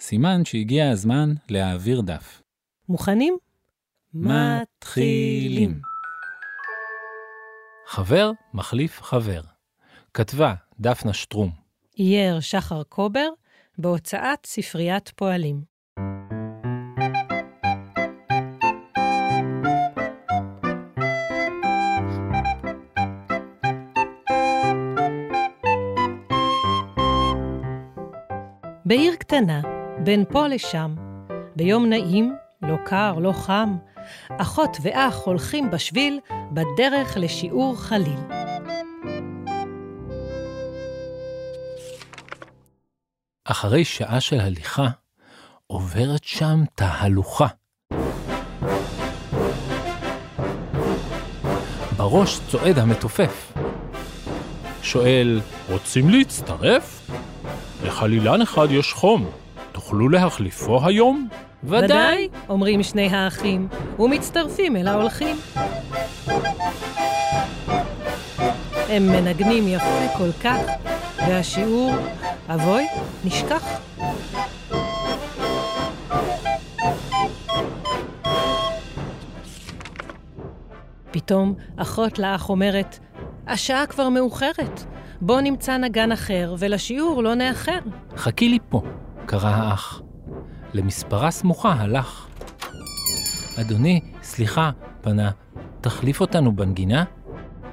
סימן שהגיע הזמן להעביר דף. מוכנים? מתחילים. חבר מחליף חבר. כתבה דפנה שטרום. אייר שחר קובר, בהוצאת ספריית פועלים. בעיר קטנה, בין פה לשם, ביום נעים, לא קר, לא חם, אחות ואח הולכים בשביל בדרך לשיעור חליל. אחרי שעה של הליכה, עוברת שם תהלוכה. בראש צועד המתופף. שואל, רוצים להצטרף? לחלילן אחד יש חום, תוכלו להחליפו היום? ודאי, אומרים שני האחים, ומצטרפים אל ההולכים. הם מנגנים יפה כל כך, והשיעור, אבוי, נשכח. פתאום אחות לאח אומרת, השעה כבר מאוחרת, בוא נמצא נגן אחר, ולשיעור לא נאחר. חכי לי פה, קרא האח. למספרה סמוכה הלך. אדוני, סליחה, פנה, תחליף אותנו בנגינה?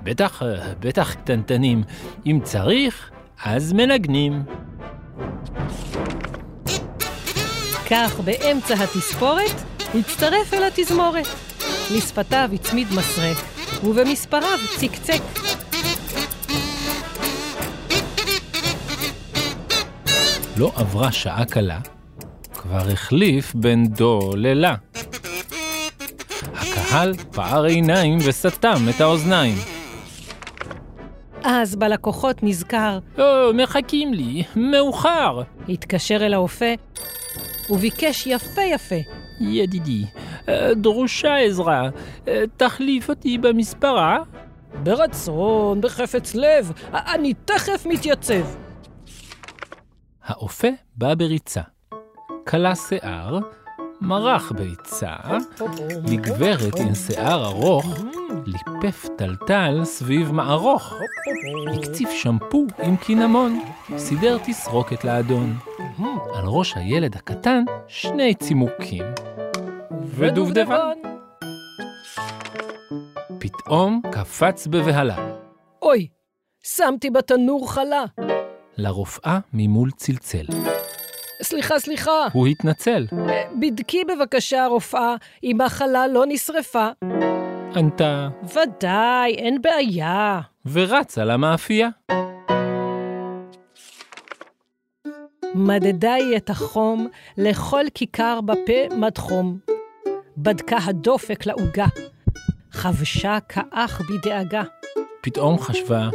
בטח, בטח קטנטנים. אם צריך, אז מנגנים. כך, באמצע התספורת, הצטרף אל התזמורת. לשפתיו הצמיד מסרק, ובמספריו צקצק. לא עברה שעה קלה, כבר החליף בין דו ללה. הקהל פער עיניים וסתם את האוזניים. אז בלקוחות נזכר, או, מחכים לי, מאוחר. התקשר אל האופה, וביקש יפה יפה. ידידי, אה, דרושה עזרה, אה, תחליף אותי במספרה? ברצון, בחפץ לב, אני תכף מתייצב. האופה בא בריצה. כלה שיער, מרח ביצה, לגברת עם שיער ארוך, ליפף טלטל סביב מערוך. הקציף שמפו עם קינמון, סידר תסרוקת לאדון. על ראש הילד הקטן שני צימוקים. ודובדבן. פתאום קפץ בבהלה. אוי, שמתי בתנור חלה. לרופאה ממול צלצל. סליחה, סליחה. הוא התנצל. בדקי בבקשה, רופאה, אם החלה לא נשרפה. ענתה ודאי, אין בעיה. ורצה למאפייה. מדדה היא את החום לכל כיכר בפה מדחום. בדקה הדופק לעוגה. חבשה כאח בדאגה. פתאום חשבה,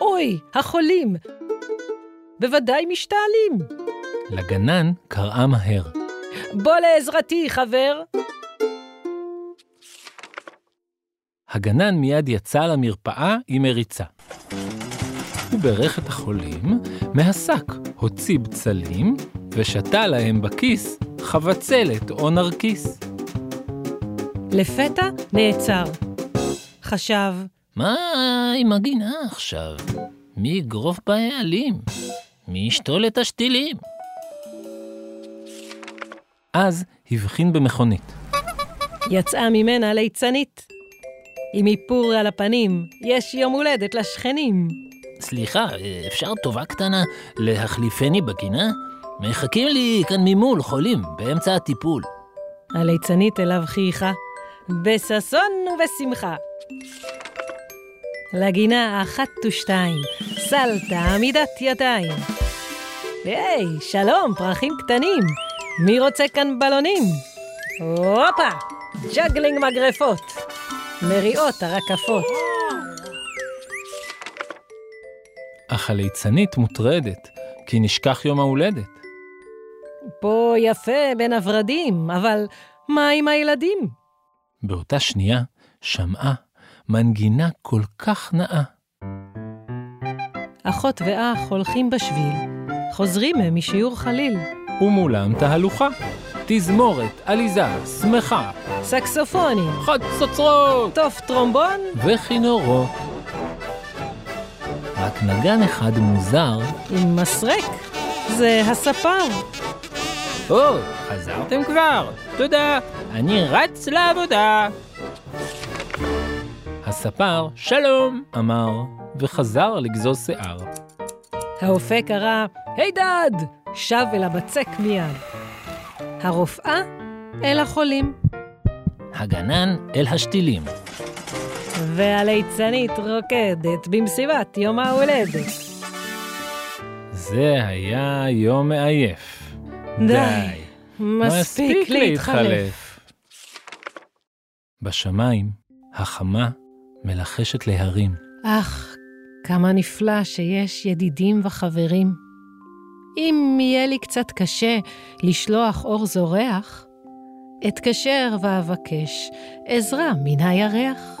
אוי, החולים! בוודאי משתעלים. לגנן קראה מהר. בוא לעזרתי, חבר. הגנן מיד יצא למרפאה עם מריצה. הוא בירך את החולים, מהשק הוציא בצלים, ושתה להם בכיס חבצלת או נרקיס. לפתע נעצר. חשב, מה עם הגינה עכשיו? מי יגרוף בעלים? מי ישתול את השתילים? אז הבחין במכונית. יצאה ממנה ליצנית. עם איפור על הפנים, יש יום הולדת לשכנים. סליחה, אפשר טובה קטנה להחליפני בגינה? מחכים לי כאן ממול חולים, באמצע הטיפול. הליצנית אליו חייכה, בששון ובשמחה. לגינה אחת ושתיים, סלטה עמידת ידיים. היי, שלום, פרחים קטנים. מי רוצה כאן בלונים? הופה! ג'גלינג מגרפות. מריעות הרקפות. אך הליצנית מוטרדת, כי נשכח יום ההולדת. פה יפה בין הורדים, אבל מה עם הילדים? באותה שנייה שמעה מנגינה כל כך נאה. אחות ואח הולכים בשביל, חוזרים הם משיעור חליל. ומולם תהלוכה, תזמורת, עליזה, שמחה, סקסופונים, חצוצרות תוף טרומבון, וכינורות. רק נגן אחד מוזר, עם מסרק. זה הספר. או, חזרתם כבר? תודה, אני רץ לעבודה. הספר, שלום, אמר, וחזר לגזוז שיער. האופה קרא, היי דד! שב אל הבצק מיד. הרופאה אל החולים, הגנן אל השתילים. והליצנית רוקדת במסיבת יום ההולדת. זה היה יום מעייף. די, מספיק להתחלף. בשמיים, החמה מלחשת להרים. אך, כמה נפלא שיש ידידים וחברים. אם יהיה לי קצת קשה לשלוח אור זורח, אתקשר ואבקש עזרה מן הירח.